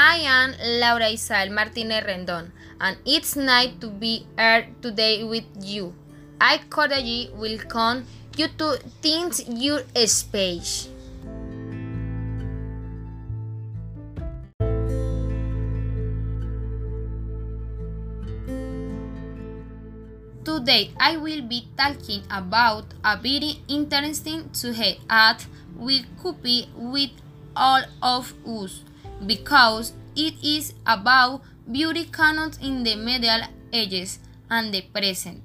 I am Laura Isabel Martínez Rendón, and it's nice to be here today with you. I cordially welcome you to Think Your Space. Today I will be talking about a very interesting subject that will copy with all of us because it is about beauty canons in the Middle Ages and the present.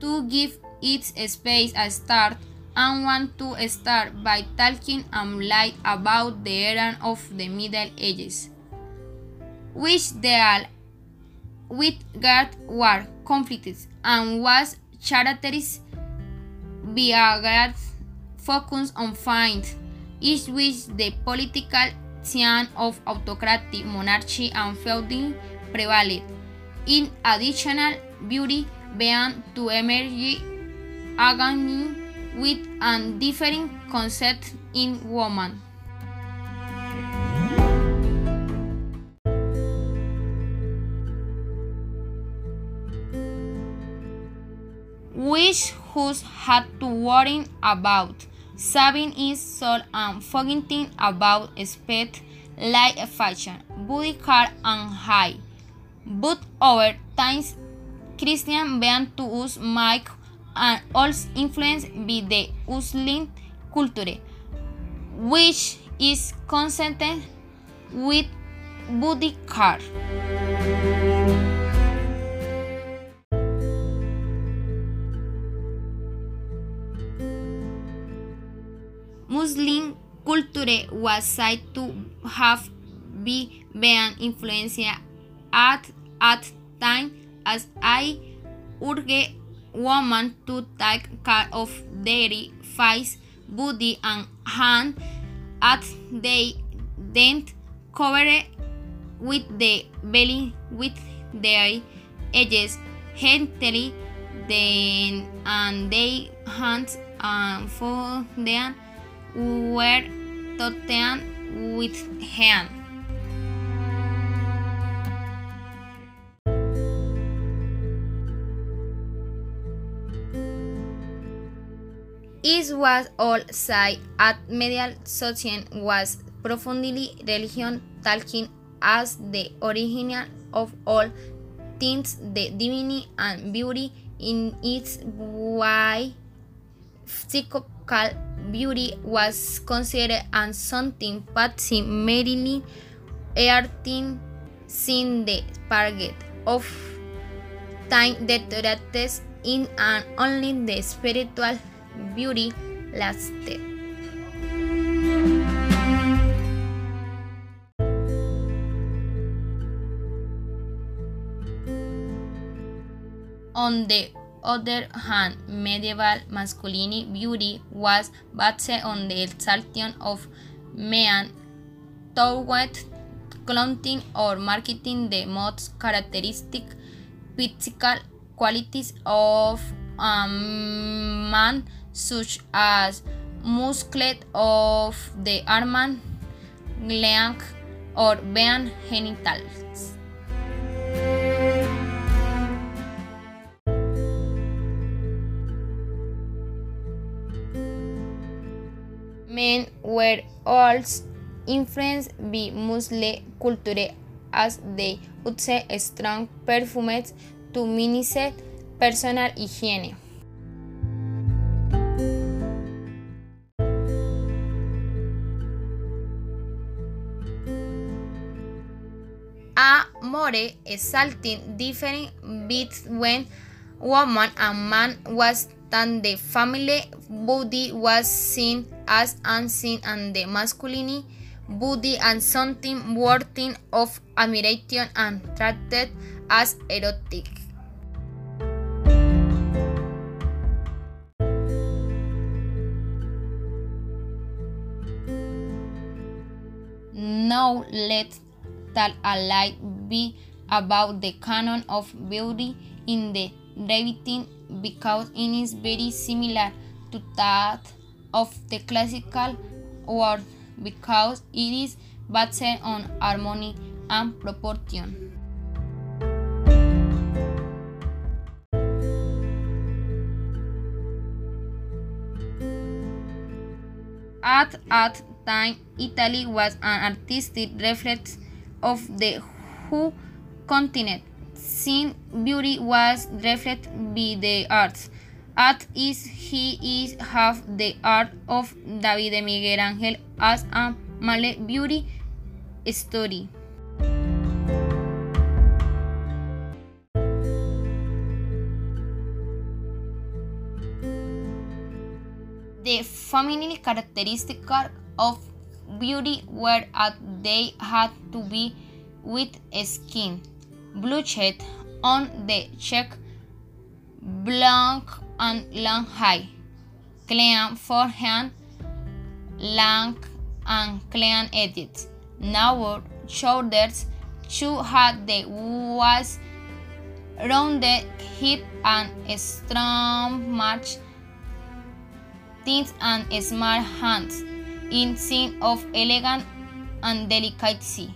To give its space a start, I want to start by talking a light about the era of the Middle Ages, which dealt with God war, conflicts, and was characterized by a great focus on fight, each with the political scene of autocratic monarchy and feuding prevailed. In additional beauty began to emerge again with a different concept in woman. Which who's had to worry about saving his soul and forgetting about speed like fashion, body car and high. But over time, Christian began to use Mike and also influenced by the Muslim culture, which is consistent with body car. Muslim culture was said to have been influenced at at time as I urge women to take care of their face, body, and hand at they didn't cover with the belly with their edges gently then and their hands and for them were taken with hand. It was all said at medieval society was profoundly religion talking as the origin of all things the divinity and beauty in its way physical beauty was considered as something passing merely earthing sin the target of time deteriorates in and only the spiritual beauty lasted. On the other hand, medieval masculine beauty was based on the exaltation of men toward clothing or marketing the most characteristic physical qualities of a man, such as muscles of the arm, leg, or vein genitals. Men were also influenced by Muslim culture as they used strong perfumes to minimize personal hygiene. A more exalting difference between woman and man was that the family body was seen as unseen and the masculine body and something worthy of admiration and treated as erotic. Now let's a light be about the canon of beauty in the Davidian because it is very similar to that of the classical world because it is based on harmony and proportion. At that time, Italy was an artistic reflex of the whole continent, since beauty was reflected by the arts. At is he is half the art of David Miguel Angel as a male beauty story. The feminine characteristics of beauty were that they had to be with skin, bloodshed on the cheek, blank and long hair, clean forehand, long and clean edges, narrow shoulders, to have the waist, rounded hip and strong march. Teeth and small hands, in scene of elegance and delicacy.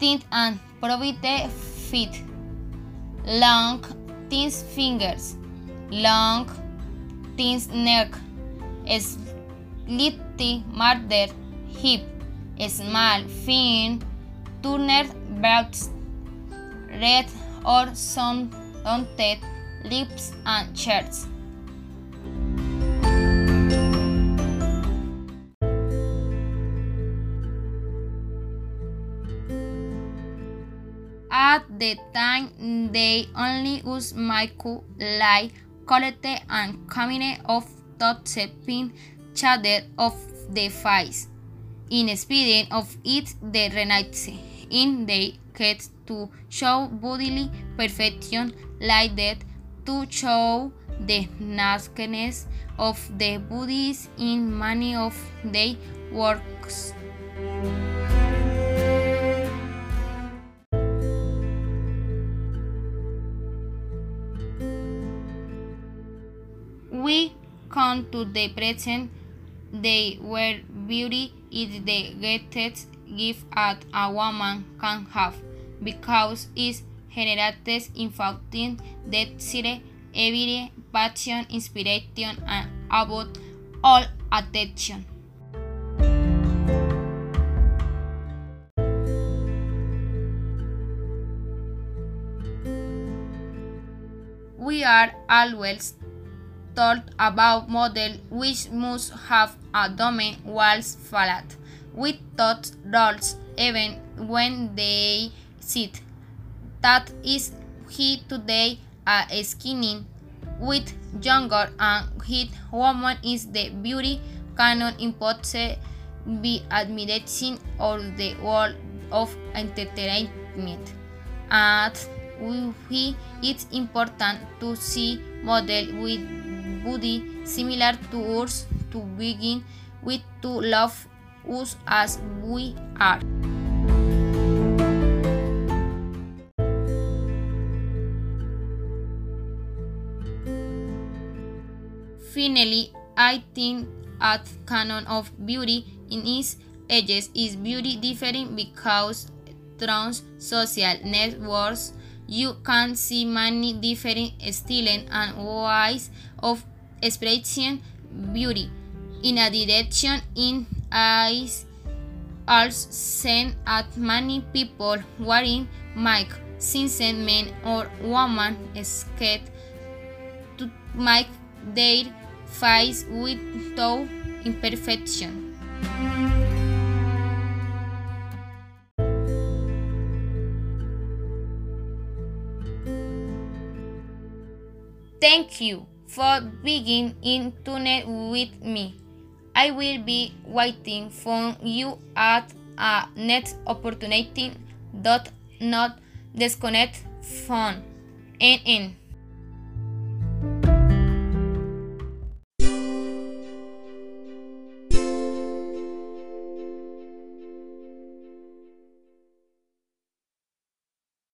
Teeth and probity feet, long, thin fingers, long, thin neck, slitty murder hip, small, thin, turned breasts, red or sun lips and cheeks. At the time, they only used makeup, light, quality, and camera of touch-pin shade of the face. Instead of it, the Renaissance in the case to show bodily perfection like that to show the nakedness of the bodies in many of their works. To the present day where beauty is the greatest gift that a woman can have because it generates infecting desire, every passion, inspiration, and above all attention. We are always told about models which must have a abdomen walls flat, with tot rolls even when they sit. That is he today a skinny with younger and hit woman is the beauty canon imposed by admiration or the world of entertainment. And we, it's important to see model with similar to us to begin with to love us as we are. Finally, I think a canon of beauty in its edges is beauty different because through social networks you can see many different styles and ways of expressing beauty. In a direction in eyes also seen at many people wearing makeup, since men or women skate to make their face with without imperfection. Thank you for being in tune with me. I will be waiting for you at a next opportunity. Dot not disconnect phone. NN.